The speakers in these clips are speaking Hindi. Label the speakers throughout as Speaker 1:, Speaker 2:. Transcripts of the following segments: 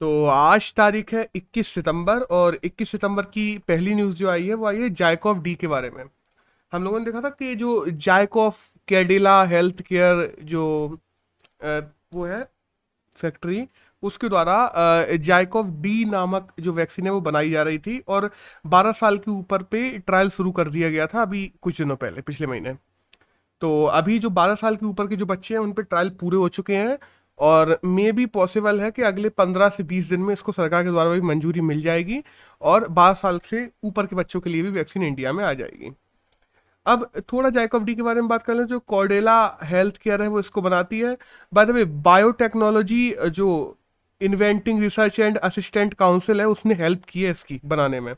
Speaker 1: तो आज तारीख है 21 सितंबर और 21 सितंबर की पहली न्यूज़ जो आई है वो आई है जायकॉफ डी के बारे में। हम लोगों ने देखा था कि जो जायकॉफ कैडिला हेल्थ केयर जो वो है, फैक्ट्री, उसके द्वारा जायकॉफ डी नामक जो वैक्सीन है वो बनाई जा रही थी और 12 साल के ऊपर पे ट्रायल शुरू कर दिया गया था अभी कुछ दिनों पहले, पिछले महीने। तो अभी जो 12 साल के ऊपर के जो बच्चे हैं उन पे ट्रायल पूरे हो चुके हैं और मे भी पॉसिबल है कि अगले 15 से 20 दिन में इसको सरकार के द्वारा भी मंजूरी मिल जाएगी और 12 साल से ऊपर के बच्चों के लिए भी वैक्सीन इंडिया में आ जाएगी। अब थोड़ा जायकॉफ डी के बारे में बात कर लें जो कॉर्डेला हेल्थ केयर है वो इसको बनाती है। बाय द वे बायोटेक्नोलॉजी जो inventing research and assistant council है उसने हेल्प की है इसकी बनाने में।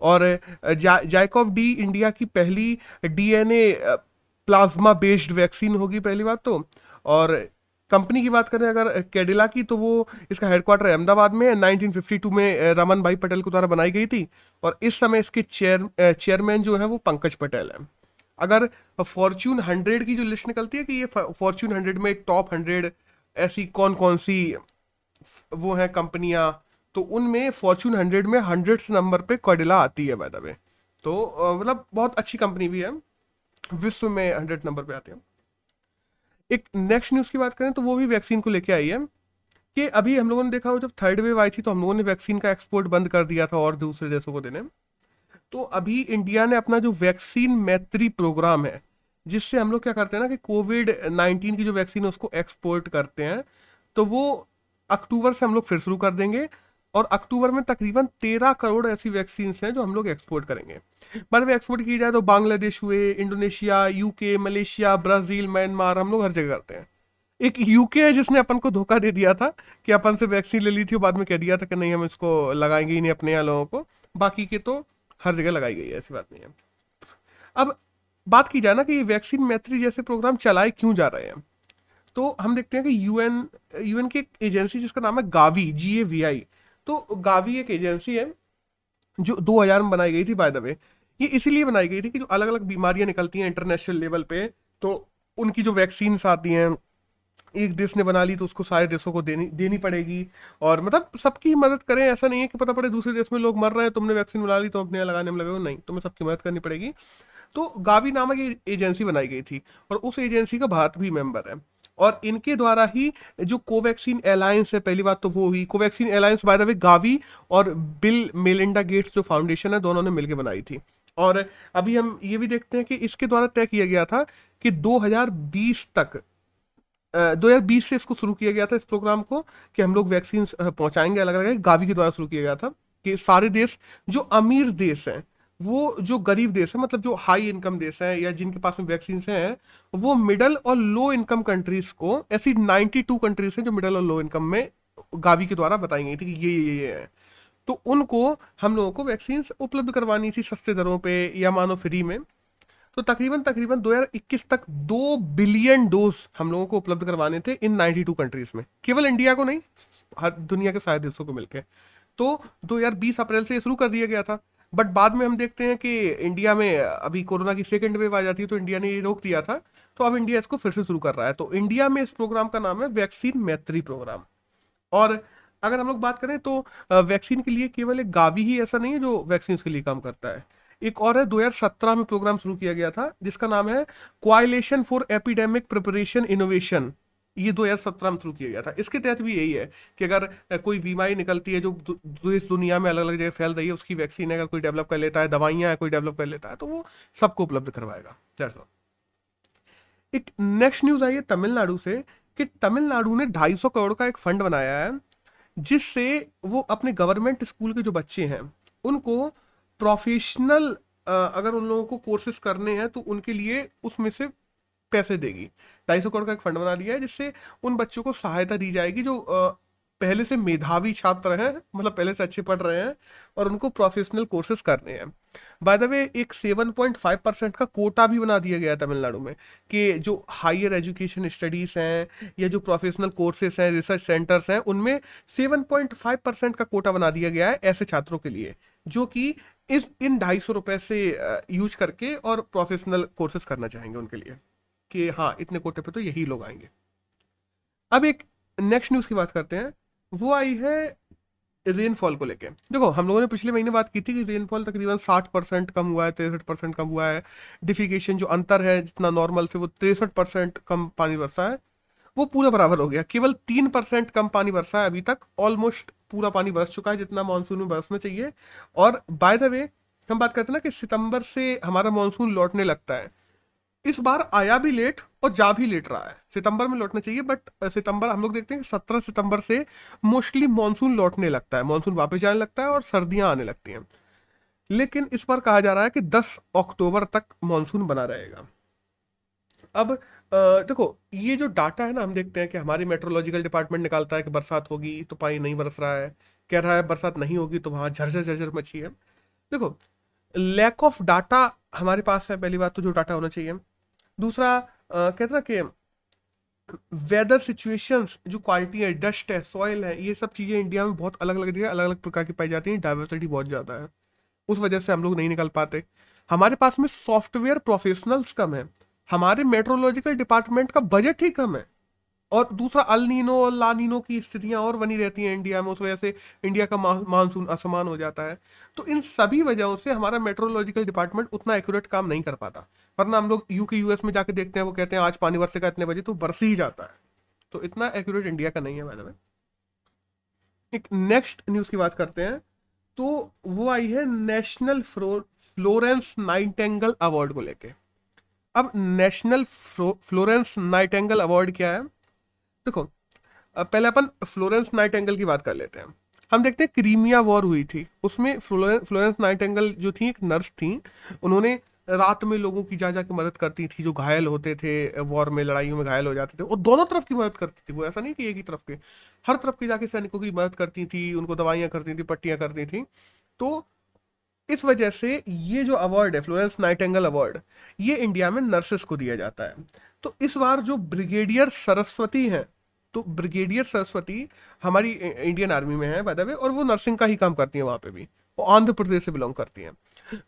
Speaker 1: और जा, जायकॉफ डी इंडिया की पहली डीएनए प्लाज्मा बेस्ड वैक्सीन होगी पहली बात तो। और कंपनी की बात करें, अगर कैडिला की तो वो इसका हेडक्वार्टर अहमदाबाद में है 1952 में रमन भाई पटेल के द्वारा बनाई गई थी और इस समय इसके चेयर चेयरमैन जो है वो पंकज पटेल है। अगर फॉर्च्यून हंड्रेड की जो लिस्ट निकलती है कि ये फॉर्च्यून हंड्रेड में टॉप हंड्रेड ऐसी कौन कौन सी वो हैं कंपनियाँ तो उनमें फॉर्च्यून हंड्रेड में हंड्रेड नंबर पे कॉडिला आती है बाय द वे तो मतलब बहुत अच्छी कंपनी भी है। विश्व में हंड्रेड नंबर पे आती है। एक नेक्स्ट न्यूज़ की बात करें तो वो भी वैक्सीन को लेके आई है कि अभी हम लोगों ने देखा हो, जब थर्ड वेव आई थी तो हम लोगों ने वैक्सीन का एक्सपोर्ट बंद कर दिया था और दूसरे देशों को देने। तो अभी इंडिया ने अपना जो वैक्सीन मैत्री प्रोग्राम है, जिससे हम लोग क्या करते हैं ना कि कोविड नाइन्टीन की जो वैक्सीन है, उसको एक्सपोर्ट करते हैं तो वो अक्टूबर से हम लोग फिर शुरू कर देंगे। और अक्टूबर में तकरीबन तेरह करोड़ ऐसी वैक्सीन हैं जो हम लोग एक्सपोर्ट करेंगे। बाद में एक्सपोर्ट की जाए तो बांग्लादेश हुए, Indonesia UK Malaysia, Brazil, Myanmar, हम लोग हर जगह करते हैं। एक यूके है जिसने अपन को धोखा दे दिया था कि अपन से वैक्सीन ले ली थी और बाद में कह दिया था कि नहीं, हम इसको लगाएँगे ही नहीं अपने यहाँ लोगों को। बाकी के तो हर जगह लगाई गई है, ऐसी बात नहीं है। अब बात की जाए ना कि ये वैक्सीन मैत्री जैसे प्रोग्राम चलाए क्यों जा रहे हैं? तो हम देखते हैं कि यूएन यूएन की एक एजेंसी जिसका नाम है गावी जी ए वी आई तो गावी एक एजेंसी है, जो 2000 में बनाई गई थी बाय द वे ये इसीलिए बनाई गई थी कि जो अलग अलग बीमारियाँ निकलती हैं इंटरनेशनल लेवल पे तो उनकी जो वैक्सीन आती हैं, एक देश ने बना ली तो उसको सारे देशों को देनी देनी पड़ेगी। और मतलब सबकी मदद करें, ऐसा नहीं है कि पता पड़े दूसरे देश में लोग मर रहे हैं, तुमने वैक्सीन बना ली तो अपने लगाने में लगे हो। नहीं, तुम्हें सबकी मदद करनी पड़ेगी। तो गावी नामक एजेंसी बनाई गई थी, और उस एजेंसी का भारत भी मेंबर है। और इनके द्वारा ही जो कोवैक्सीन अलायंस है, पहली बात तो वो हुई। Covaxin alliance by the way Gavi और बिल मेलिंडा गेट्स जो फाउंडेशन है, दोनों ने मिलकर बनाई थी। और अभी हम ये भी देखते हैं कि इसके द्वारा तय किया गया था कि 2020 तक दो हज़ार बीस से इसको शुरू किया गया था, इस प्रोग्राम को, कि हम लोग वैक्सीन पहुंचाएँगे अलग अलग गावी के द्वारा शुरू किया गया था, कि सारे देश, जो अमीर देश हैं वो जो गरीब देश है मतलब जो हाई इनकम देश है या जिनके पास में वैक्सीन हैं, वो मिडल और लो इनकम कंट्रीज़ को, ऐसी 92 कंट्रीज़ हैं जो मिडल और लो इनकम में गावी के द्वारा बताई गई थी कि ये ये ये है। तो उनको हम लोगों को वैक्सीन उपलब्ध करवानी थी सस्ते दरों पे या मानो फ्री में। तो तकरीबन तकरीबन 2021 तक दो बिलियन डोज हम लोगों को उपलब्ध करवाने थे इन 92 कंट्रीज़ में। केवल इंडिया को नहीं, हर दुनिया के सारे देशों को मिलकर तो 2020 अप्रैल से शुरू कर दिया गया था। बट बाद में हम देखते हैं कि इंडिया में, अभी कोरोना की सेकेंड वेव आ जाती है तो इंडिया ने ये रोक दिया था। तो अब इंडिया इसको फिर से शुरू कर रहा है। तो इंडिया में इस प्रोग्राम का नाम है वैक्सीन मैत्री प्रोग्राम और अगर हम लोग बात करें तो वैक्सीन के लिए केवल एक गावी ही ऐसा नहीं है जो वैक्सीन के लिए काम करता है। एक और है 2017 में प्रोग्राम शुरू किया गया था, जिसका नाम है coalition for epidemic preparedness innovation ये 2017 में शुरू किया गया था। इसके तहत भी यही है कि अगर कोई बीमारी निकलती है जो देश दुनिया में अलग अलग जगह फैल रही है, उसकी वैक्सीन अगर कोई डेवलप कर लेता है, दवाइयाँ कोई डेवलप कर लेता है तो वो सबको उपलब्ध करवाएगा। एक नेक्स्ट न्यूज़ आई है तमिलनाडु से कि तमिलनाडु ने 250 करोड़ का एक फंड बनाया है, जिससे वो अपने गवर्नमेंट स्कूल के जो बच्चे हैं, उनको प्रोफेशनल अगर उन लोगों को कोर्सेज करने हैं तो उनके लिए उसमें से पैसे देगी। ढाई सौ करोड़ का एक फंड बना लिया है, जिससे उन बच्चों को सहायता दी जाएगी जो पहले से मेधावी छात्र हैं मतलब पहले से अच्छे पढ़ रहे हैं और उनको प्रोफेशनल कोर्सेज करने हैं। बाय द वे एक 7.5 परसेंट का कोटा भी बना दिया गया तमिलनाडु में कि जो हायर एजुकेशन स्टडीज़ हैं या जो प्रोफेशनल कोर्सेज हैं रिसर्च सेंटर्स हैं, उनमें 7.5 परसेंट का कोटा बना दिया गया है ऐसे छात्रों के लिए, जो कि इस, इन ढाई सौ रुपए से यूज़ करके और प्रोफेशनल कोर्सेज करना चाहेंगे उनके लिए। कि हाँ इतने कोटे पे तो यही लोग आएँगे। अब एक नेक्स्ट न्यूज़ की बात करते हैं। वो आई है रेनफॉल को लेके। देखो, हम लोगों ने पिछले महीने बात की थी कि रेनफॉल तकरीबन साठ परसेंट कम हुआ है, तिरसठ परसेंट कम हुआ है। डिफिकेशन जो अंतर है, जितना नॉर्मल से वो तिरसठ परसेंट कम पानी बरसा है, वो पूरा बराबर हो गया। केवल तीन परसेंट कम पानी बरसा है अभी तक। ऑलमोस्ट पूरा पानी बरस चुका है, जितना मानसून में बरसना चाहिए। और बाय द वे हम बात करते हैं ना कि सितंबर से हमारा मानसून लौटने लगता है। इस बार आया भी लेट और जा भी लेट रहा है। सितंबर में लौटना चाहिए बट सितंबर हम लोग देखते हैं सत्रह सितंबर से मोस्टली मानसून लौटने लगता है। मानसून वापस जाने लगता है और सर्दियाँ आने लगती हैं। लेकिन इस बार कहा जा रहा है कि 10 अक्टूबर तक मानसून बना रहेगा। अब देखो, ये जो डाटा है ना, हम देखते हैं कि हमारी मेट्रोलॉजिकल डिपार्टमेंट निकालता है कि बरसात होगी तो पानी नहीं बरस रहा है। कह रहा है बरसात नहीं होगी तो वहाँ झरझर झरझर मची है। देखो लैक ऑफ़ डाटा हमारे पास है, पहली बात तो जो डाटा होना चाहिए। दूसरा कहते ना कि वेदर सिचुएशंस जो क्वालिटी है डस्ट है सॉइल है, ये सब चीज़ें इंडिया में बहुत अलग अलग जगह अलग अलग प्रकार की पाई जाती हैं डाइवर्सिटी बहुत ज़्यादा है। उस वजह से हम लोग नहीं निकल पाते। हमारे पास में सॉफ्टवेयर प्रोफेशनल्स कम है। हमारे मेट्रोलॉजिकल डिपार्टमेंट का बजट ही कम है। और दूसरा अल नीनो और ला नीनो की स्थितियाँ और बनी रहती हैं इंडिया में, उस वजह से इंडिया का मानसून असमान हो जाता है। तो इन सभी वजहों से हमारा मेट्रोलॉजिकल डिपार्टमेंट उतना एक्यूरेट काम नहीं कर पाता। वरना हम लोग यू के यूएस में जाके देखते हैं, वो कहते हैं, आज पानी बरसेगा इतने बजे तो बरस ही जाता है। तो इतना एक्यूरेट इंडिया का नहीं है मैडम एक नेक्स्ट न्यूज़ की बात करते हैं तो वो आई है नेशनल फ्लोरेंस नाइटेंगल अवार्ड को लेके। अब नेशनल फ्लोरेंस नाइटेंगल अवार्ड क्या है? देखो पहले अपन फ्लोरेंस नाइटेंगल की बात कर लेते हैं। हम देखते हैं क्रीमिया वॉर हुई थी। उसमें फ्लोरेंस नाइटेंगल जो थी, एक नर्स थी। उन्होंने रात में लोगों की जा जाके मदद करती थी, जो घायल होते थे वॉर में, लड़ाइयों में घायल हो जाते थे। और दोनों तरफ़ की मदद करती थी। वो ऐसा नहीं कि एक ही तरफ़ के। हर तरफ़ के जाके सैनिकों की मदद करती थी, उनको दवाइयाँ करती थी, पट्टियाँ करती थी। तो इस वजह से ये जो अवार्ड है फ्लोरेंस नाइटेंगल अवार्ड ये इंडिया में नर्सेस को दिया जाता है। तो इस बार जो ब्रिगेडियर सरस्वती हैं तो ब्रिगेडियर सरस्वती हमारी इंडियन आर्मी में है बाय और वो नर्सिंग का ही काम करती है वहाँ पे भी। वो आंध्र प्रदेश से बिलोंग करती हैं।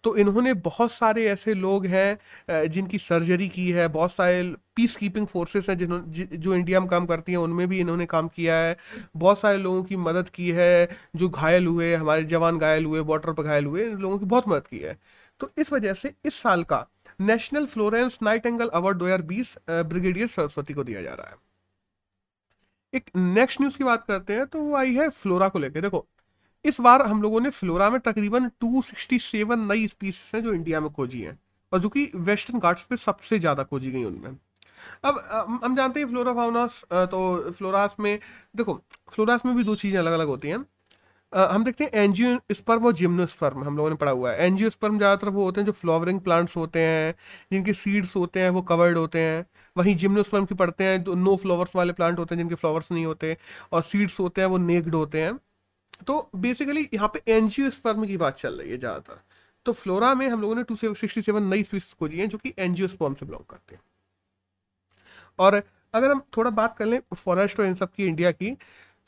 Speaker 1: तो इन्होंने बहुत सारे ऐसे लोग हैं जिनकी सर्जरी की है, बहुत सारे पीस कीपिंग फोर्सेस हैं जिन्होंने जो इंडिया में काम करती हैं, उनमें भी इन्होंने काम किया है। बहुत सारे लोगों की मदद की है, जो घायल हुए, हमारे जवान घायल हुए बॉर्डर पर घायल हुए लोगों की बहुत मदद की है। तो इस वजह से इस साल का national Florence Nightingale award 2020 brigadier Saraswati को दिया जा रहा है। एक नेक्स्ट न्यूज़ की बात करते हैं तो वो आई है फ्लोरा को लेकर देखो, इस बार हम लोगों ने फ्लोरा में तकरीबन 267 नई स्पीसीज हैं जो इंडिया में खोजी हैं, और जो कि वेस्टर्न घाट्स पे सबसे ज़्यादा खोजी गई उनमें। अब हम जानते हैं फ्लोरा फाउनास तो फ्लोरास में, देखो फ्लोरास में भी दो चीज़ें अलग अलग होती हैं। हम देखते हैं एनजियो स्पर्म और जिम्नोस्पर्म हम लोगों ने पढ़ा हुआ है। एनजियो स्पर्म ज़्यादातर वो होते हैं जो फ्लावरिंग प्लांट्स होते हैं, जिनके सीड्स होते हैं, वो कवर्ड होते हैं। वहीं जिम्नोस्पर्म की पढ़ते हैं तो नो फ्लावर्स वाले प्लांट होते हैं जिनके फ्लावर्स नहीं होते और सीड्स होते हैं, वो नेक्ड होते हैं। तो बेसिकली यहाँ पे एनजियो स्पर्म की बात चल रही है ज़्यादातर। तो फ्लोरा में हम लोगों ने टू सिक्सटी सेवन नई स्पीसीज खोजी हैं, जो कि एनजियो स्पर्म से बिलोंग करते हैं। और अगर हम थोड़ा बात कर लें फॉरेस्ट और इन सब की इंडिया की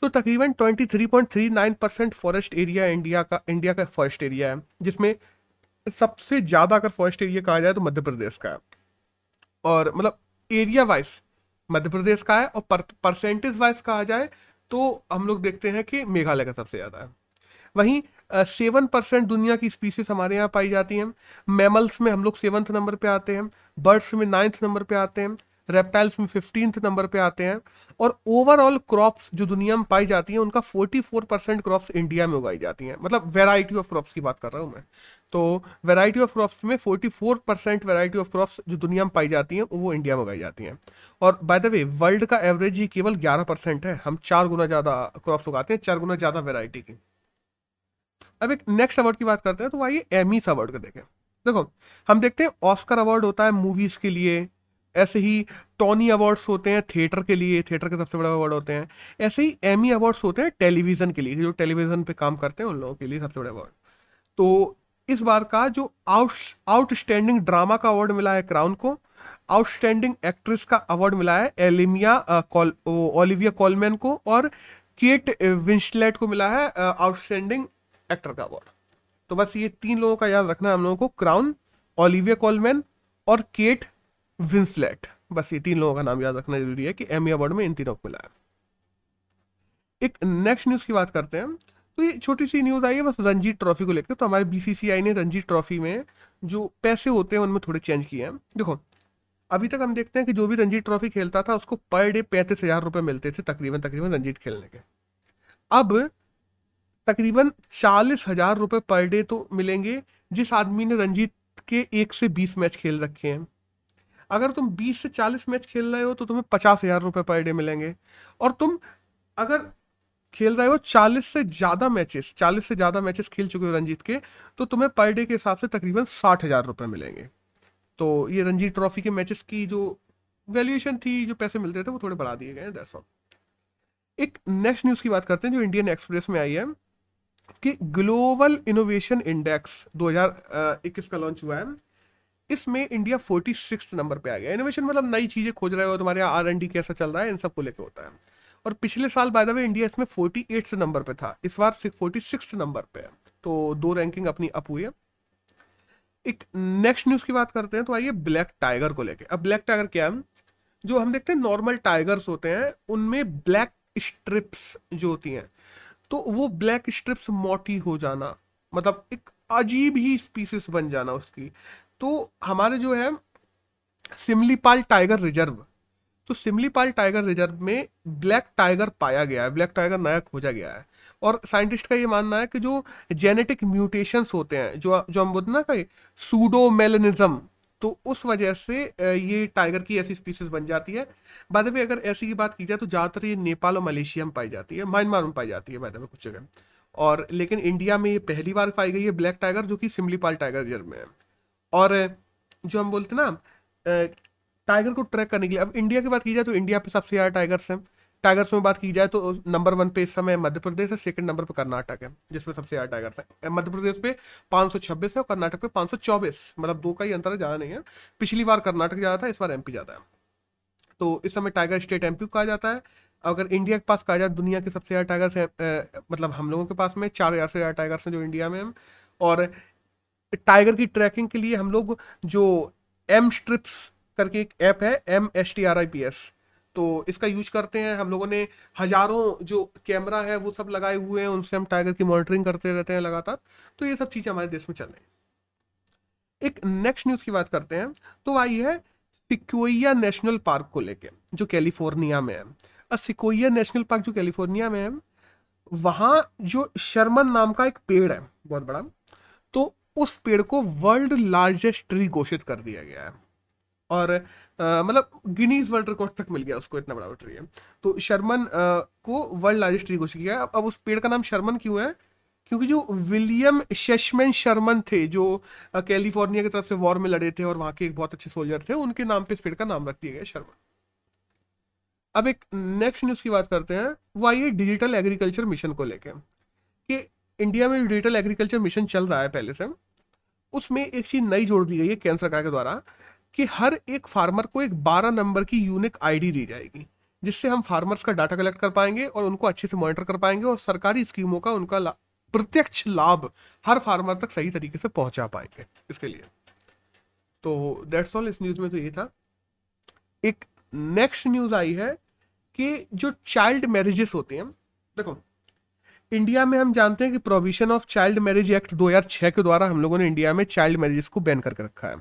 Speaker 1: तो तकरीबन 23.39 परसेंट फॉरेस्ट एरिया इंडिया का इंडिया का फॉरेस्ट एरिया है, जिसमें सबसे ज़्यादा अगर फॉरेस्ट एरिया कहा जाए तो मध्य प्रदेश का है। और मतलब एरिया वाइज मध्य प्रदेश का है और परसेंटेज वाइज कहा जाए तो हम लोग देखते हैं कि मेघालय का सबसे ज़्यादा है। वहीं सेवन परसेंट दुनिया की स्पीसीज हमारे यहाँ पाई जाती हैं। मैमल्स में हम लोग सेवन्थ नंबर पे आते हैं। बर्ड्स में नाइन्थ नंबर पे आते हैं। रेप्टाइल्स में फिफ्टींथ नंबर पे आते हैं और ओवरऑल क्रॉप्स जो दुनिया में पाई जाती हैं, उनका 44 परसेंट क्रॉप्स इंडिया में उगाई जाती हैं। मतलब वेराइटी ऑफ़ क्रॉप्स की बात कर रहा हूँ मैं। तो वेराइटी ऑफ़ क्रॉप्स में 44 परसेंट वेराइटी ऑफ़ क्रॉप्स जो दुनिया में पाई जाती हैं, वो इंडिया में उगाई जाती हैं। और बाय द वे वर्ल्ड का एवरेज ही केवल ग्यारह परसेंट है। हम चार गुना ज़्यादा क्रॉप्स उगाते हैं, चार गुना ज़्यादा वेराइटी की। अब एक नेक्स्ट अवार्ड की बात करते हैं तो आइए एमीस अवार्ड को देखें। देखो, हम देखते हैं ऑस्कर अवार्ड होता है मूवीज़ के लिए ऐसे ही टॉनी अवार्ड्स होते हैं थिएटर के लिए थिएटर के सबसे बड़ा अवार्ड होते हैं। ऐसे ही एमी अवार्ड्स होते हैं टेलीविज़न के लिए, जो टेलीविज़न पे काम करते हैं, उन लोगों के लिए सबसे बड़े अवार्ड तो इस बार का जो आउट आउटस्टैंडिंग ड्रामा का अवार्ड मिला है क्राउन को आउटस्टैंडिंग एक्ट्रेस का अवार्ड मिला है एलिमिया ओलिविया कॉलमैन को और केट विंस्टलेट को मिला है आउटस्टैंडिंग एक्टर का अवार्ड तो बस ये तीन लोगों का याद रखना है हम लोगों को क्राउन ओलिविया कॉलमैन और केट विंसलेट बस ये तीन लोगों का नाम याद रखना ज़रूरी है कि एमी अवार्ड में इन तीनों को मिला है। एक नेक्स्ट न्यूज़ की बात करते हैं। तो ये छोटी सी न्यूज़ आई है, बस रणजी ट्रॉफी को लेकर। तो हमारे बीसीसीआई ने रणजी ट्रॉफी में जो पैसे होते हैं, उनमें थोड़े चेंज किए हैं। देखो, अभी तक हम देखते हैं कि जो भी रणजी ट्रॉफी खेलता था, उसको पर डे पैंतीस हज़ार रुपये मिलते थे तकरीबन तकरीबन रंजीत खेलने के। अब तकरीबन चालीस हज़ार रुपये पर डे तो मिलेंगे, जिस आदमी ने रंजीत के एक से बीस मैच खेल रखे हैं। अगर तुम बीस से चालीस मैच खेल रहे हो तो तुम्हें पचास हज़ार रुपये पर डे मिलेंगे। और तुम अगर खेल रहे हो चालीस से ज़्यादा मैचेस, चालीस से ज़्यादा मैचेस खेल चुके हो रंजीत के तो तुम्हें पर डे के हिसाब से तकरीबन साठ हज़ार रुपये मिलेंगे। तो ये रणजी ट्रॉफी के मैचेस की जो वैल्यूएशन थी, जो पैसे मिलते थे, वो थोड़े बढ़ा दिए गए दैट्स ऑल एक नेक्स्ट न्यूज़ की बात करते हैं, जो इंडियन एक्सप्रेस में आई है, कि ग्लोबल इनोवेशन इंडेक्स 2021 का लॉन्च हुआ है। इसमें इंडिया फोर्टी सिक्स नंबर पे आ गया। इनोवेशन मतलब नई चीज़ें खोज रहे हो, तुम्हारे यहाँ आर एन डी कैसा चल रहा है, इन सबको लेकर होता है। और पिछले साल बाय द वे इंडिया इसमें फोर्टी एट्थ नंबर पे था। इस बार फोर्टी सिक्स नंबर पे है। तो दो रैंकिंग अपनी अप हुई है। एक नेक्स्ट न्यूज़ की बात करते हैं तो आइए ब्लैक टाइगर को लेके। अब ब्लैक टाइगर क्या है? जो हम देखते हैं नॉर्मल टाइगर्स होते हैं, उनमें ब्लैक स्ट्रिप्स जो होती हैं तो वो ब्लैक स्ट्रिप्स मोटी हो जाना मतलब एक अजीब ही स्पीसीज बन जाना उसकी। तो हमारे जो है, सिमलीपाल टाइगर रिज़र्व तो सिमलीपाल टाइगर रिज़र्व में ब्लैक टाइगर पाया गया है, ब्लैक टाइगर नया खोजा गया है। और साइंटिस्ट का ये मानना है कि जो जेनेटिक म्यूटेशंस होते हैं, जो जो हम बोलते ना कहीं सूडोमेलनिज्म तो उस वजह से ये टाइगर की ऐसी स्पीसीज बन जाती है। बाद में अगर ऐसी की बात की जाए तो ज़्यादातर ये नेपाल और मलेशिया में पाई जाती है, म्यांमार में पाई जाती है बाद में कुछ जगह। और लेकिन इंडिया में ये पहली बार पाई गई है ब्लैक टाइगर, जो कि सिमलीपाल टाइगर रिज़र्व में है। और, जो हम बोलते ना टाइगर को ट्रैक करने के लिए, अब इंडिया की बात की जाए तो इंडिया पे सबसे ज़्यादा टाइगर्स हैं। टाइगर्स में बात की जाए तो नंबर वन पे इस समय मध्य प्रदेश है सेकंड नंबर पे कर्नाटक है, जिसमें सबसे ज़्यादा टाइगर्स हैं। मध्य प्रदेश पे 526 है और कर्नाटक पे 524 मतलब दो का ही अंतर है, ज़्यादा नहीं है। पिछली बार कर्नाटक ज़्यादा था, इस बार एमपी ज़्यादा है। तो इस समय टाइगर स्टेट एमपी कहा जाता है। अगर इंडिया के पास कहा जाए, दुनिया के सबसे ज़्यादा टाइगर्स है मतलब हम लोगों के पास में चार हज़ार से ज़्यादा टाइगर्स हैं जो इंडिया में हैं। और टाइगर की ट्रैकिंग के लिए हम लोग जो एम स्ट्रिप्स करके एक ऐप है M S T R I P S तो इसका यूज़ करते हैं, हम लोगों ने हज़ारों जो कैमरा है वो सब लगाए हुए हैं, उनसे हम टाइगर की मॉनिटरिंग करते रहते हैं लगातार। तो ये सब चीज़ें हमारे देश में चल रही एक नेक्स्ट न्यूज़ की बात करते हैं तो आई है सिकोया नेशनल पार्क को लेके, जो कैलिफ़ोर्निया में है। और सिकोया नेशनल पार्क जो कैलिफ़ोर्निया में है, वहाँ जो शर्मन नाम का एक पेड़ है, बहुत बड़ा। तो उस पेड़ को वर्ल्ड लार्जेस्ट ट्री घोषित कर दिया गया है। और मतलब गिनीज वर्ल्ड रिकॉर्ड तक मिल गया उसको इतना बड़ा ट्री है। तो शर्मन आ, को वर्ल्ड लार्जेस्ट ट्री घोषित किया अब उस पेड़ का नाम शर्मन क्यों है? क्योंकि जो विलियम शेशमैन शर्मन थे जो कैलिफ़ोर्निया की तरफ़ से वॉर में लड़े थे और वहाँ के एक बहुत अच्छे सोल्जर थे उनके नाम पे इस पेड़ का नाम रख दिया गया शर्मन अब एक नेक्स्ट न्यूज़ की बात करते हैं वो आइए डिजिटल एग्रीकल्चर मिशन को लेकर कि इंडिया में डिजिटल एग्रीकल्चर मिशन चल रहा है पहले से। उसमें एक चीज़ नई जोड़ दी गई है केंद्र सरकार के द्वारा कि हर एक फार्मर को एक 12 नंबर की यूनिक आईडी दी जाएगी, जिससे हम फार्मर्स का डाटा कलेक्ट कर पाएँगे और उनको अच्छे से मॉनिटर कर पाएँगे और सरकारी स्कीमों का उनका प्रत्यक्ष लाभ हर फार्मर तक सही तरीके से पहुँचा पाएँगे इसके लिए। तो दैट्स ऑल इस न्यूज़ में तो ये था। एक नेक्स्ट न्यूज़ आई है कि जो चाइल्ड मैरिजेस होते हैं, देखो इंडिया में हम जानते हैं कि provision of child marriage act 2006 के द्वारा हम लोगों ने इंडिया में चाइल्ड मैरिजेस को बैन करके रखा है।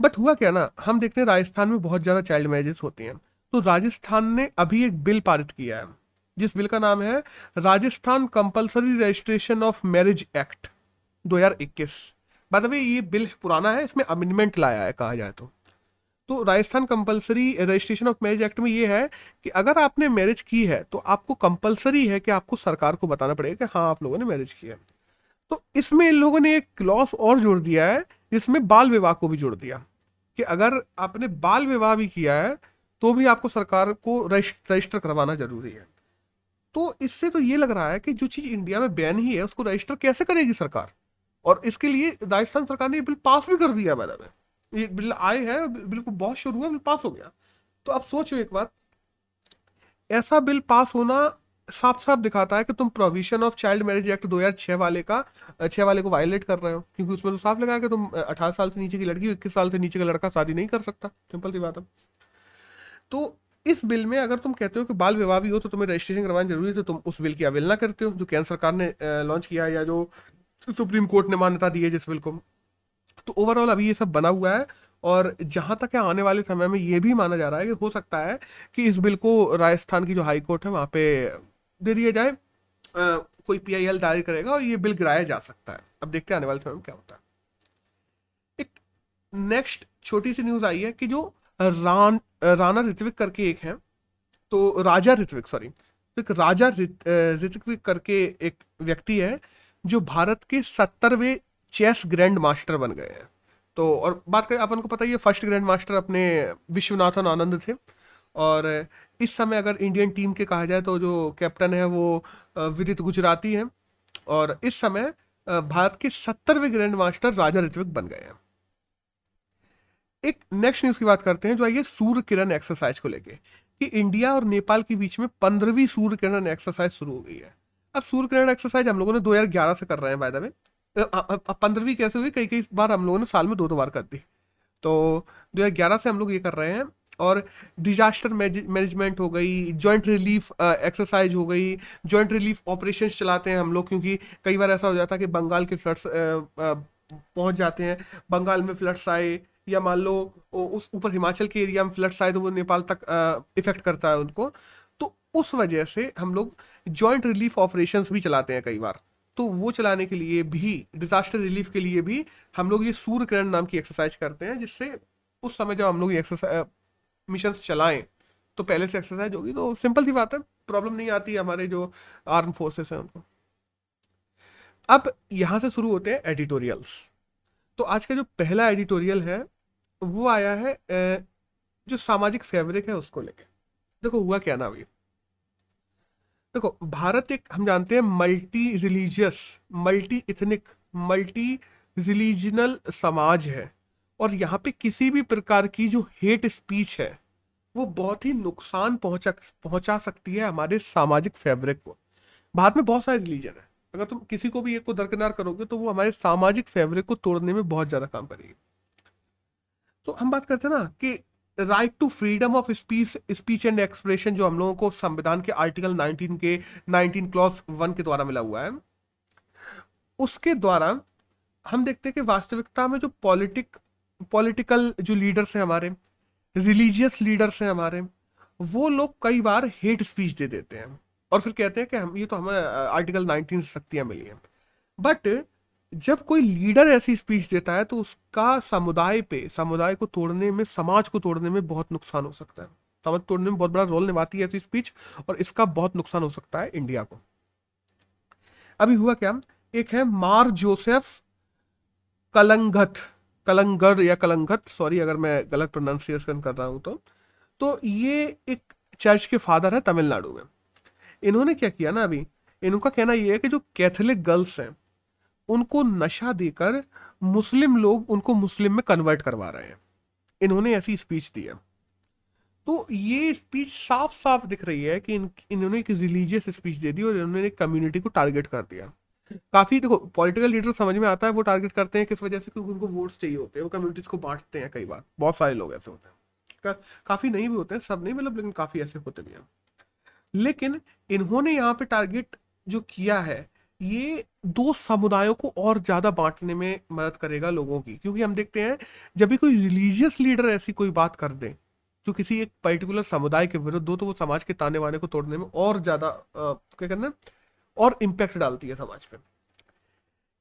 Speaker 1: बट हुआ क्या ना? हम देखते हैं राजस्थान में बहुत ज़्यादा चाइल्ड मैरिजेस होती हैं। तो राजस्थान ने अभी एक बिल पारित किया है। जिस बिल का नाम है Rajasthan compulsory registration of marriage act 2021 बाद वे ये बिल पुराना है, इसमें अमेंडमेंट लाया है, कहा जाए तो। तो Rajasthan compulsory registration of marriage act में ये है कि अगर आपने मैरिज की है तो आपको कंपलसरी है कि आपको सरकार को बताना पड़ेगा कि हाँ आप लोगों ने मैरिज किया। है तो इसमें इन लोगों ने एक क्लॉस और जोड़ दिया है, जिसमें बाल विवाह को भी जोड़ दिया कि अगर आपने बाल विवाह भी किया है तो भी आपको सरकार को रजिस्टर करवाना ज़रूरी है। तो इससे तो ये लग रहा है कि जो चीज़ इंडिया में बैन ही है, उसको रजिस्टर कैसे करेगी सरकार? और इसके लिए राजस्थान सरकार ने बिल पास भी कर दिया में बिल आए हैं बिल को बहुत शुरू हुआ बिल पास हो गया। तो अब सोचो एक बात ऐसा बिल पास होना साफ़ साफ़ दिखाता है कि तुम provision of child marriage act 2006 वाले का, छह वाले को वायलेट कर रहे हो, क्योंकि उसमें तो साफ़ लगा कि तुम अठारह साल से नीचे की लड़की इक्कीस साल से नीचे का लड़का शादी नहीं कर सकता। सिंपल सी बात है। तो इस बिल में अगर तुम कहते हो कि बाल विवाह भी हो तो तुम्हें रजिस्ट्रेशन करवाना ज़रूरी है तो तुम उस बिल की अवहेलना करते हो, जो केंद्र सरकार ने लॉन्च किया या जो सुप्रीम कोर्ट ने मान्यता दी है जिस बिल को। तो ओवरऑल अभी ये सब बना हुआ है और जहाँ तक है आने वाले समय में ये भी माना जा रहा है कि हो सकता है कि इस बिल को राजस्थान की जो हाई कोर्ट है वहाँ पे दे दिया जाए आ, कोई पीआईएल दायर करेगा और ये बिल गिराया जा सकता है। अब देखते हैं आने वाले समय में क्या होता है। एक नेक्स्ट छोटी सी न्यूज़ आई है कि जो रान राणा ऋत्विक करके एक है तो राजा ऋत्विक सॉरी तो एक राजा ऋत्विक करके एक व्यक्ति है जो भारत के सत्तरवे चेस ग्रैंड मास्टर बन गए हैं। तो और बात करें अपन को पता ही है, फ़र्स्ट ग्रैंड मास्टर अपने विश्वनाथन आनंद थे। और इस समय अगर इंडियन टीम के कहा जाए तो जो कैप्टन है वो विदित गुजराती है। और इस समय भारत के सत्तरवें ग्रैंड मास्टर राजा ऋत्विक बन गए हैं। एक नेक्स्ट न्यूज़ की बात करते हैं, जो है सूर्य किरण एक्सरसाइज को लेके। कि इंडिया और नेपाल के बीच में पंद्रहवीं सूर्य किरण एक्सरसाइज शुरू हो गई है। अब सूर्य किरण एक्सरसाइज हम लोगों ने 2011 से कर रहे हैं बाय द वे पंद्रहवीं कैसे हुई? कई कई बार हम लोगों ने साल में दो दो बार कर दी। तो 2011 से हम लोग ये कर रहे हैं और डिजास्टर मैनेजमेंट हो गई जॉइंट रिलीफ एक्सरसाइज हो गई जॉइंट रिलीफ ऑपरेशन चलाते हैं हम लोग क्योंकि कई बार ऐसा हो जाता है कि बंगाल के फ्लड्स पहुँच जाते हैं, बंगाल में फ्लड्स आए या मान लो उस ऊपर हिमाचल के एरिया में फ्लड्स आए तो वो नेपाल तक इफ़ेक्ट करता है उनको। तो उस वजह से हम लोग जॉइंट रिलीफ ऑपरेशंस भी चलाते हैं कई बार। तो वो चलाने के लिए भी डिजास्टर रिलीफ के लिए भी हम लोग ये सूर्य किरण नाम की एक्सरसाइज करते हैं, जिससे उस समय जब हम लोग एक्सरसाइज मिशन चलाएँ तो पहले से एक्सरसाइज होगी। तो सिंपल सी बात है प्रॉब्लम नहीं आती हमारे जो आर्म फोर्सेस हैं उनको। अब यहाँ से शुरू होते हैं एडिटोरियल्स तो आज का जो पहला एडिटोरियल है, वो आया है जो सामाजिक फैब्रिक है उसको लेके। देखो हुआ क्या ना अभी देखो, भारत एक, हम जानते हैं multi religious multi ethnic multi regional समाज है। और यहाँ पे किसी भी प्रकार की जो हेट स्पीच है, वो बहुत ही नुकसान पहुँचा पहुँचा सकती है हमारे सामाजिक फैब्रिक को। भारत में बहुत सारे रिलीजन है। अगर तुम किसी को भी एक को दरकिनार करोगे तो वो हमारे सामाजिक फैब्रिक को तोड़ने में बहुत ज़्यादा काम करेगी। तो हम बात करते हैं ना कि right to freedom of speech speech and expression जो हम लोगों को संविधान के आर्टिकल 19 के 19 क्लॉज वन के द्वारा मिला हुआ है, उसके द्वारा हम देखते हैं कि वास्तविकता में जो पॉलिटिक पॉलिटिकल जो लीडर्स हैं हमारे रिलीजियस लीडर्स हैं हमारे, वो लोग कई बार हेट स्पीच दे देते हैं। और फिर कहते हैं कि हम, ये तो हमें आर्टिकल 19 से शक्तियाँ मिली हैं। बट जब कोई लीडर ऐसी स्पीच देता है तो उसका समुदाय पे, समुदाय को तोड़ने में, समाज को तोड़ने में बहुत नुकसान हो सकता है। समाज तोड़ने में बहुत बड़ा रोल निभाती है ऐसी स्पीच और इसका बहुत नुकसान हो सकता है इंडिया को। अभी हुआ क्या? एक है मार जोसेफ कलंगत, कलंगर या कलंगत सॉरी अगर मैं गलत प्रोनाउंसिएशन कर रहा हूँ तो। तो ये एक चर्च के फादर है तमिलनाडु में। इन्होंने क्या किया ना अभी? इनका कहना यह है कि जो कैथोलिक गर्ल्स हैं उनको नशा देकर मुस्लिम लोग उनको मुस्लिम में कन्वर्ट करवा रहे हैं। इन्होंने ऐसी स्पीच दी है। तो ये स्पीच साफ़ साफ़ दिख रही है कि इन, इन्होंने एक रिलीजियस स्पीच दे दी और इन्होंने कम्युनिटी को टारगेट कर दिया। काफ़ी देखो पॉलिटिकल लीडर समझ में आता है वो टारगेट करते हैं किस वजह से? क्योंकि उनको वोट्स चाहिए होते हैं वो कम्युनिटीज को बांटते हैं कई बार। बहुत सारे लोग ऐसे होते हैं। का, काफ़ी नहीं भी होते हैं सब नहीं मतलब लेकिन काफ़ी ऐसे होते भी हैं। लेकिन इन्होंने यहाँ पे टारगेट जो किया है ये दो समुदायों को और ज़्यादा बांटने में मदद करेगा लोगों की। क्योंकि हम देखते हैं, जब भी कोई रिलीजियस लीडर ऐसी कोई बात कर दे, जो किसी एक पर्टिकुलर समुदाय के विरुद्ध हो तो वो समाज के ताने वाने को तोड़ने में और ज़्यादा क्या करना और इम्पैक्ट डालती है समाज पे।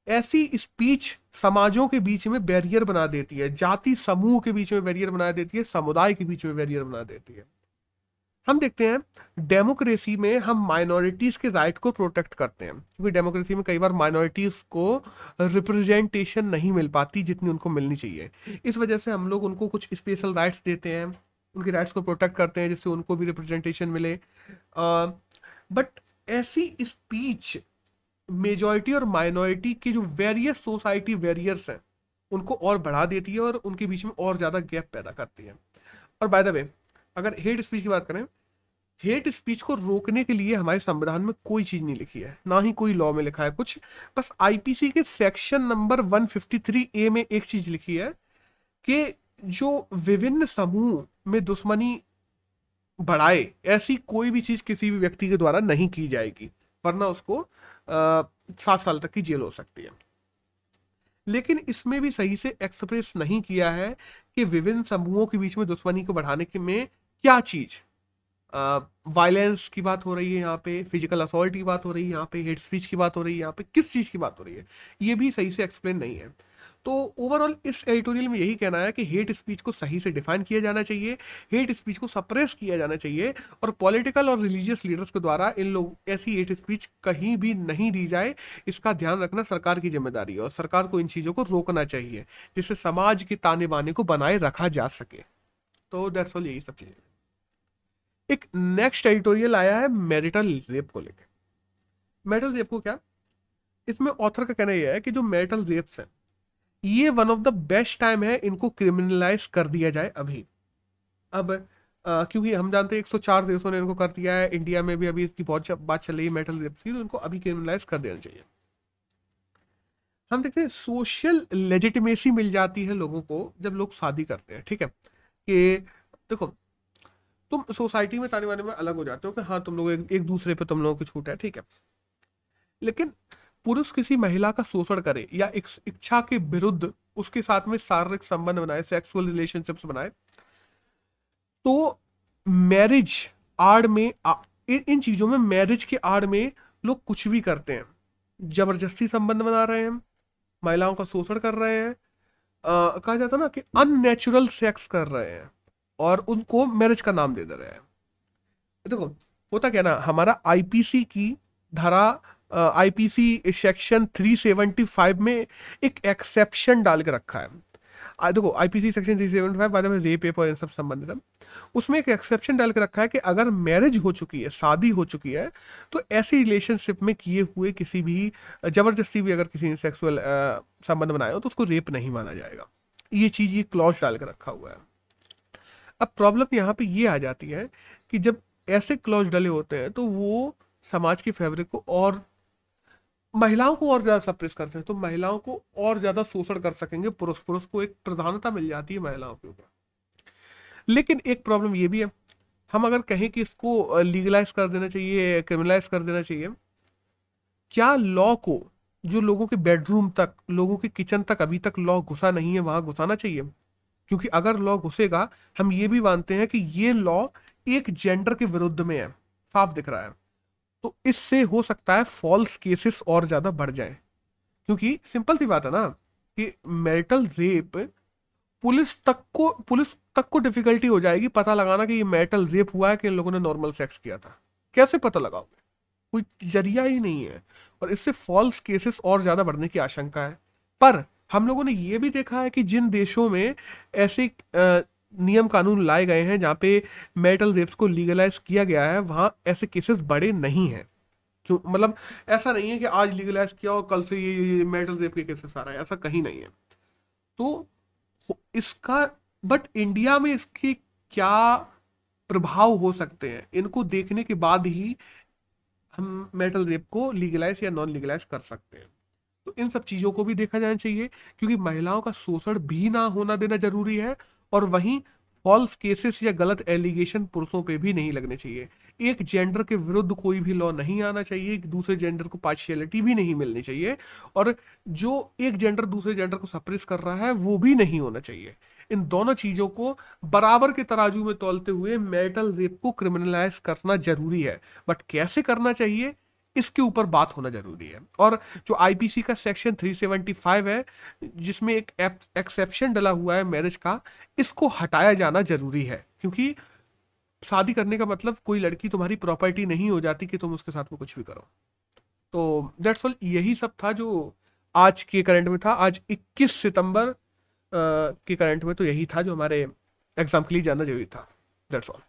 Speaker 1: ऐसी स्पीच समाजों के बीच में बैरियर बना देती है, जाति समूह के बीच में बैरियर बना देती है, समुदाय के बीच में बैरियर बना देती है। हम देखते हैं डेमोक्रेसी में हम माइनॉरिटीज के राइट को प्रोटेक्ट करते हैं। क्योंकि डेमोक्रेसी में कई बार माइनॉरिटीज को रिप्रेजेंटेशन नहीं मिल पाती जितनी उनको मिलनी चाहिए। इस वजह से हम लोग उनको कुछ स्पेशल राइट्स देते हैं, उनके राइट्स को प्रोटेक्ट करते हैं, जिससे उनको भी रिप्रेजेंटेशन मिले। बट ऐसी स्पीच मेजॉरिटी और माइनॉरिटी के जो वेरियस सोसाइटी वेरियर्स हैं, उनको और बढ़ा देती है और उनके बीच में और ज़्यादा गैप पैदा करती है। और बाय द वे अगर हेट स्पीच की बात करें हेट स्पीच को रोकने के लिए हमारे संविधान में कोई चीज़ नहीं लिखी है। ना ही कोई लॉ में लिखा है कुछ। बस आईपीसी के सेक्शन नंबर 153 ए में एक चीज़ लिखी है कि जो विभिन्न समूह में दुश्मनी बढ़ाए, ऐसी कोई भी चीज़ किसी भी व्यक्ति के द्वारा नहीं की जाएगी, वरना उसको सात साल तक की जेल हो सकती है। लेकिन इसमें भी सही से एक्सप्रेस नहीं किया है कि विभिन्न समूहों के बीच में दुश्मनी को बढ़ाने के में क्या चीज़? वायलेंस की बात हो रही है यहाँ पे फ़िज़िकल असॉल्ट की बात हो रही है यहाँ पे हेट स्पीच की बात हो रही है यहाँ पे, किस चीज़ की बात हो रही है? ये भी सही से एक्सप्लेन नहीं है। तो ओवरऑल इस एडिटोरियल में यही कहना है कि हेट स्पीच को सही से डिफाइन किया जाना चाहिए हेट स्पीच को सप्रेस किया जाना चाहिए और पॉलिटिकल और रिलीजियस लीडर्स के द्वारा इन लोग, ऐसी हेट स्पीच कहीं भी नहीं दी जाए, इसका ध्यान रखना सरकार की ज़िम्मेदारी है और सरकार को इन चीज़ों को रोकना चाहिए, जिससे समाज के ताने बाने को बनाए रखा जा सके। तो दैट्स ऑल यही सब चीज़ें। एक नेक्स्ट एडिटोरियल आया है मैरिटल रेप को लेकर मैरिटल रेप को क्या? इसमें ऑथर का कहना यह है कि जो मैरिटल रेप्स हैं ये one of the best time है इनको क्रिमिनलाइज कर दिया जाए अभी। अब आ, क्योंकि हम जानते हैं 104 देशों ने इनको कर दिया है इंडिया में भी अभी इसकी बहुत बात चल रही है मेटल रेप की तो इनको अभी क्रिमिनलाइज कर देना चाहिए। हम देखते हैं सोशल लेजिटिमेसी मिल जाती है लोगों को जब लोग शादी करते हैं ठीक है? कि देखो तुम सोसाइटी में ताने वाने में अलग हो जाते हो कि हाँ तुम लोग एक, एक दूसरे पे तुम लोगों की छूट है ठीक है। लेकिन पुरुष किसी महिला का शोषण करे या इच्छा के विरुद्ध उसके साथ में शारीरिक संबंध बनाए सेक्सुअल रिलेशनशिप्स बनाए तो मैरिज आड़ में आ, इन चीज़ों में मैरिज के आड़ में लोग कुछ भी करते हैं। ज़बरदस्ती संबंध बना रहे हैं महिलाओं का शोषण कर रहे हैं कहा जाता है ना कि अननेचुरल सेक्स कर रहे हैं। और उनको मैरिज का नाम दे दे रहे हैं। देखो, होता क्या ना, हमारा आईपीसी की धारा आईपीसी सेक्शन 375 में एक एक्सेप्शन डाल के रखा है। देखो आईपीसी सेक्शन 375 बाद में रेप वेप और इन सब संबंधित उसमें एक एक्सेप्शन डाल के रखा है कि अगर मैरिज हो चुकी है, शादी हो चुकी है तो ऐसी रिलेशनशिप में किए हुए किसी भी, ज़बरदस्ती भी अगर किसी ने सेक्सुअल संबंध बनाया हो तो उसको रेप नहीं माना जाएगा। ये चीज़, ये क्लॉज डाल के रखा हुआ है। अब प्रॉब्लम यहाँ पे ये आ जाती है कि जब ऐसे क्लॉज डले होते हैं तो वो समाज की फैब्रिक को और, महिलाओं को और ज़्यादा सप्रेस करते हैं तो महिलाओं को और ज़्यादा शोषण कर सकेंगे पुरुष पुरुष को एक प्रधानता मिल जाती है महिलाओं के ऊपर। लेकिन एक प्रॉब्लम ये भी है, हम अगर कहें कि इसको लीगलाइज कर देना चाहिए क्रिमिनलाइज कर देना चाहिए, क्या लॉ को, जो लोगों के बेडरूम तक, लोगों के किचन तक अभी तक लॉ घुसा नहीं है, वहाँ घुसाना चाहिए? क्योंकि अगर लॉ घुसेगा, हम ये भी मानते हैं कि ये लॉ एक जेंडर के विरुद्ध में है, साफ़ दिख रहा है। तो इससे हो सकता है फॉल्स केसेस और ज़्यादा बढ़ जाए। क्योंकि सिंपल सी बात है ना कि मैरिटल रेप पुलिस तक को, पुलिस तक को डिफिकल्टी हो जाएगी पता लगाना कि ये मैरिटल रेप हुआ है कि इन लोगों ने नॉर्मल सेक्स किया था। कैसे पता लगाओगे? कोई ज़रिया ही नहीं है। और इससे फॉल्स केसेस और ज़्यादा बढ़ने की आशंका है। पर हम लोगों ने ये भी देखा है कि जिन देशों में ऐसे नियम कानून लाए गए हैं जहाँ पे मेटल रेप्स को लीगलाइज किया गया है वहाँ ऐसे केसेस बड़े नहीं हैं। क्यों? मतलब ऐसा नहीं है कि आज लीगलाइज किया और कल से ये, ये मेटल रेप के केसेस आ रहा है ऐसा कहीं नहीं है। तो इसका बट इंडिया में इसके क्या प्रभाव हो सकते हैं? इनको देखने के बाद ही हम मेटल रेप को लीगलाइज या नॉन लीगलाइज कर सकते हैं। तो इन सब चीज़ों को भी देखा जाना चाहिए, क्योंकि महिलाओं का शोषण भी ना होना देना ज़रूरी है और वहीं फॉल्स केसेस या गलत एलिगेशन पुरुषों पे भी नहीं लगने चाहिए। एक जेंडर के विरुद्ध कोई भी लॉ नहीं आना चाहिए दूसरे जेंडर को पार्शियलिटी भी नहीं मिलनी चाहिए और जो एक जेंडर दूसरे जेंडर को सप्रेस कर रहा है, वो भी नहीं होना चाहिए। इन दोनों चीज़ों को बराबर के तराजू में तोलते हुए मेटल रेप को क्रिमिनलाइज करना ज़रूरी है। बट कैसे करना चाहिए? इसके ऊपर बात होना ज़रूरी है। और जो आईपीसी का सेक्शन 375 है, जिसमें एक एक्सेप्शन डला हुआ है मैरिज का, इसको हटाया जाना ज़रूरी है। क्योंकि शादी करने का मतलब कोई लड़की तुम्हारी प्रॉपर्टी नहीं हो जाती कि तुम उसके साथ में कुछ भी करो। तो डेट्स ऑल यही सब था जो आज के करंट में था। आज 21 सितंबर के करंट में तो यही था जो हमारे एग्ज़ाम के लिए जाना ज़रूरी था। That's all